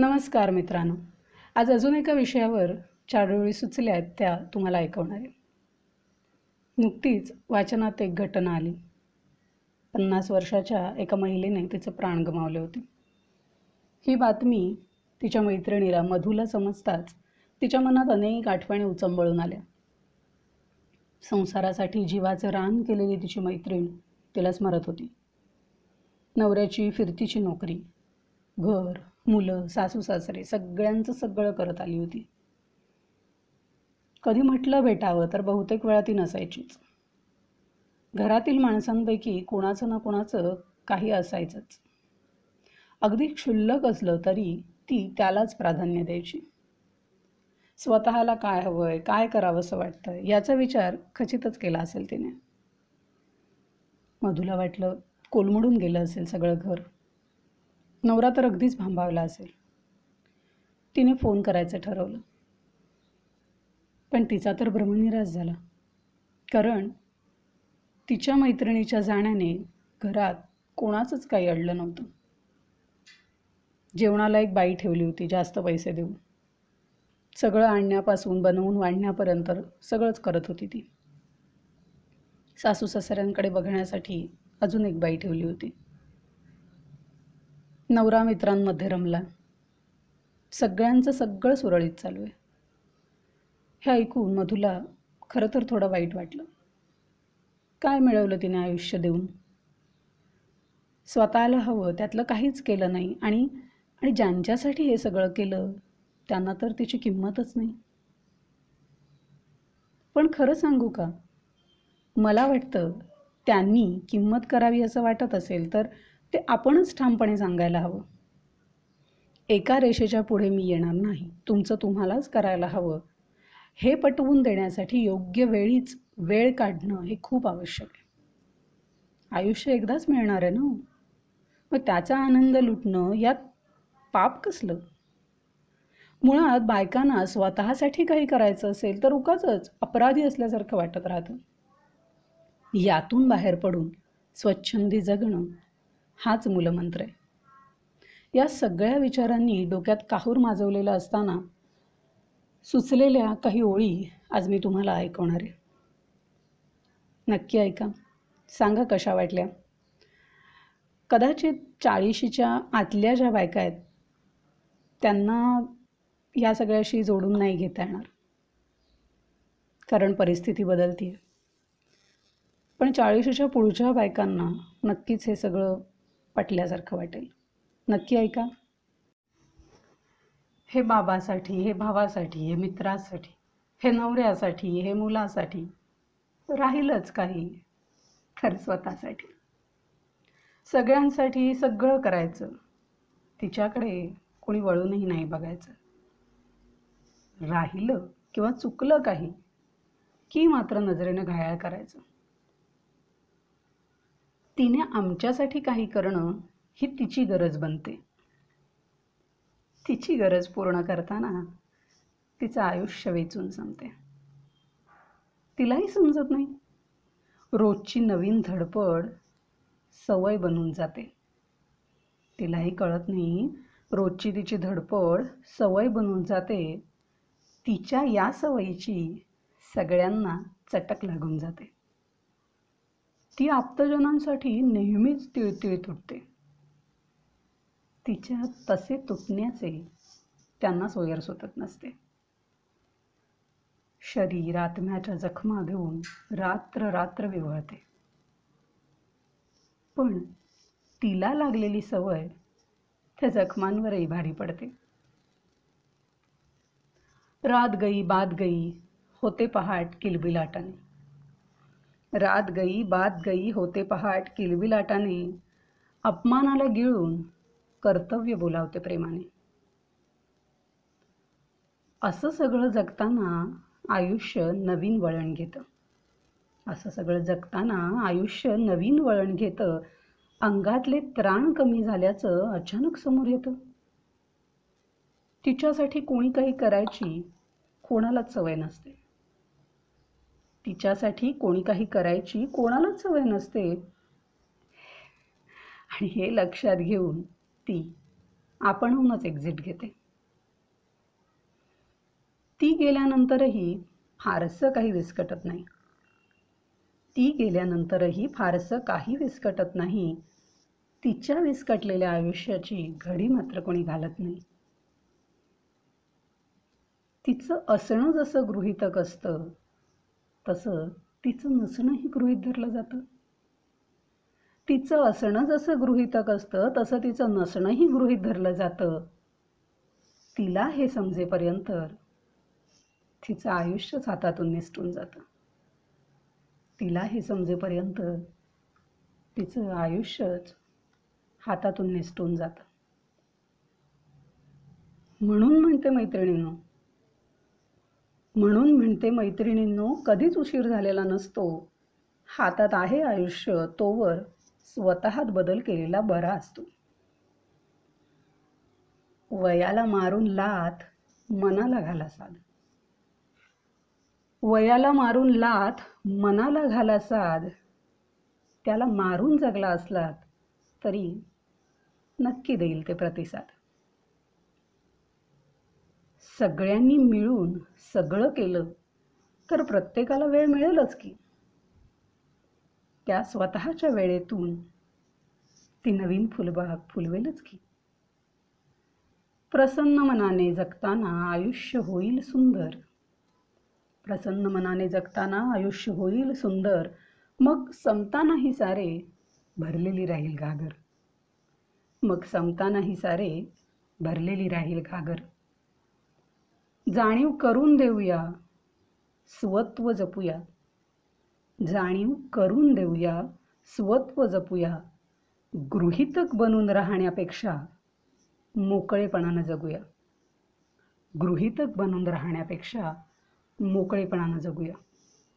नमस्कार मित्रांनो. आज अजून एका विषयावर चारडोळी सुचल्या आहेत त्या तुम्हाला ऐकवणार आहे. नुकतीच वाचनात एक घटना आली. पन्नास वर्षाच्या एका महिलेने तिचं प्राण गमावले होते. ही बातमी तिच्या मैत्रिणीला मधूला समजताच तिच्या मनात अनेक आठवणी उचंबळून आल्या. संसारासाठी जीवाचं रान केलेली तिची मैत्रीण तिला स्मरत होती. नवऱ्याची फिरतीची नोकरी घर मुलं सासू सासरे सगळ्यांचं सगळं करत आली होती. कधी म्हटलं भेटावं तर बहुतेक वेळा ती नसायचीच. घरातील माणसांपैकी कोणाचं ना कोणाचं काही असायचंच. अगदी क्षुल्लक असलं तरी ती त्यालाच प्राधान्य द्यायची. स्वतःला काय हवंय काय करावंसं वाटतं याचा विचार खचितच केला असेल तिने. मधुला वाटलं कोलमडून गेलं असेल सगळं घर. नवरा तर अगदीच भांबावला असेल. तिने फोन करायचं ठरवलं. पण तिचा तर भ्रमनिराश झाला. कारण तिच्या मैत्रिणीच्या जाण्याने घरात कोणाचंच काही अडलं नव्हतं. जेवणाला एक बाई ठेवली होती जास्त पैसे देऊन. सगळं आणण्यापासून बनवून वाढण्यापर्यंत सगळंच करत होती ती. सासू सासऱ्यांकडे बघण्यासाठी अजून एक बाई ठेवली होती. नवरा मित्रांमध्ये रमला. सगळ्यांचं सगळं सुरळीत चालू आहे. हे ऐकून मधुला खरं तर थोडं वाईट वाटलं. काय मिळवलं तिने आयुष्य देऊन? स्वतःला हवं त्यातलं काहीच केलं नाही आणि आणि ज्यांच्यासाठी हे सगळं केलं त्यांना तर तिची किंमतच नाही. पण खरं सांगू का? मला वाटतं त्यांनी किंमत करावी असं वाटत असेल तर ते आपणच ठामपणे सांगायला हवं. एका रेषेच्या पुढे मी येणार नाही. तुमचं तुम्हालाच करायला हवं. हे पटवून देण्यासाठी योग्य वेळीच वेळ काढणं हे खूप आवश्यक आहे. आयुष्य एकदाच मिळणार आहे ना हो? मग त्याचा आनंद लुटणं यात पाप कसलं? मुळात बायकांना स्वतःसाठी काही करायचं असेल तर उकाचच अपराधी असल्यासारखं वाटत राहतं. यातून बाहेर पडून स्वच्छंदी जगणं हाच मूलमंत्र आहे. या सगळ्या विचारांनी डोक्यात काहूर माजवलेला असताना सुचलेल्या काही ओळी आज मी तुम्हाला ऐकवणार आहे. नक्की ऐका. सांगा कशा वाटल्या? कदाचित चाळीशीच्या आतल्या ज्या बायका आहेत त्यांना या सगळ्याशी जोडून नाही घेता येणार. कारण परिस्थिती बदलती आहे पण चाळीशीच्या पुढच्या बायकांना नक्कीच हे सगळं पटल्यासारखं वाटेल. नक्की ऐका. हे बाबासाठी हे भावासाठी हे मित्रासाठी हे नवऱ्यासाठी हे मुलासाठी राहीलच काही तर स्वतःसाठी. सगळ्यांसाठी सगळं करायचं. तिच्याकडे कोणी वळूनही नाही बघायचं. राहिलं किंवा चुकलं काही की मात्र नजरेनं घायाळ करायचं. तिने आमच्यासाठी काही करणं ही तिची गरज बनते. तिची गरज पूर्ण करताना तिचं आयुष्य वेचून संपते. तिलाही समजत नाही. रोजची नवीन धडपड सवय बनून जाते. तिलाही कळत नाही रोजची तिची धडपड सवय बनून जाते. तिच्या या सवयीची सगळ्यांना चटक लागून जाते. ती आप्तजनांसाठी नेहमीच तिळतिळ तुटते तिच्या तसे तुटण्याचे त्यांना सोयर सुटत नसते. शरीर आत्म्याच्या जखमा घेऊन रात्र रात्र विवळते. पण तिला लागलेली सवय त्या जखमांवरही भारी पडते. रात गई बाद गई होते पहाट किलबिलाटाने. रात गई बात गई होते पहाट किलबिलाटाने अपमानाला गिळून कर्तव्य बोलावते प्रेमाने. असं सगळं जगताना आयुष्य नवीन वळण घेतं. असं सगळं जगताना आयुष्य नवीन वळण घेतं. अंगातले त्राण कमी झाल्याचं अचानक समोर येतं. तिच्यासाठी कोणी काही करायची कोणालाच सवय नसते. तिच्यासाठी कोणी काही करायची कोणालाच सवय नसते. आणि हे लक्षात घेऊन ती आपणहूनच एक्झिट घेते. ती गेल्यानंतरही फारसं काही विस्कटत नाही. ती गेल्यानंतरही फारसं काही विस्कटत नाही. तिच्या विस्कटलेल्या आयुष्याची घडी मात्र कोणी घालत नाही. तिचं असणं जसं गृहितक असतं तसं तिचं नसणंही गृहित धरलं जातं. तिचं असणं जसं गृहितक असतं तसं तिचं नसणंही गृहित धरलं जातं. तिला हे समजेपर्यंत तिचं आयुष्यच हातातून निसटून जातं. तिला हे समजेपर्यंत तिचं आयुष्यच हातातून निसटून जातं. म्हणून म्हणते मैत्रिणीनं म्हणून म्हणते मैत्रिणींनो कधीच उशीर झालेला नसतो. हातात आहे आयुष्य तोवर स्वतःत बदल केलेला बरा असतो. वयाला मारून लाथ मनाला घाला साध वयाला मारून लाथ मनाला घाला साध त्याला मारून जगला असलात तरी नक्की देईल ते प्रतिसाद. सगळ्यांनी मिळून सगळं केलं तर प्रत्येकाला वेळ मिळेलच की. त्या स्वतःच्या वेळेतून ती नवीन फुलबाग फुलवेलच की. प्रसन्न मनाने जगताना आयुष्य होईल सुंदर. प्रसन्न मनाने जगताना आयुष्य होईल सुंदर. मग संपतानाही सारे भरलेली राहील घागर. मग संपतानाही सारे भरलेली राहील घागर. जाणीव करून देऊया. स्वत्व जपूया. जाणीव करून देऊया. स्वत्व जपूया. गृहितक बनून राहण्यापेक्षा मोकळेपणानं जगूया. गृहितक बनून राहण्यापेक्षा मोकळेपणानं जगूया.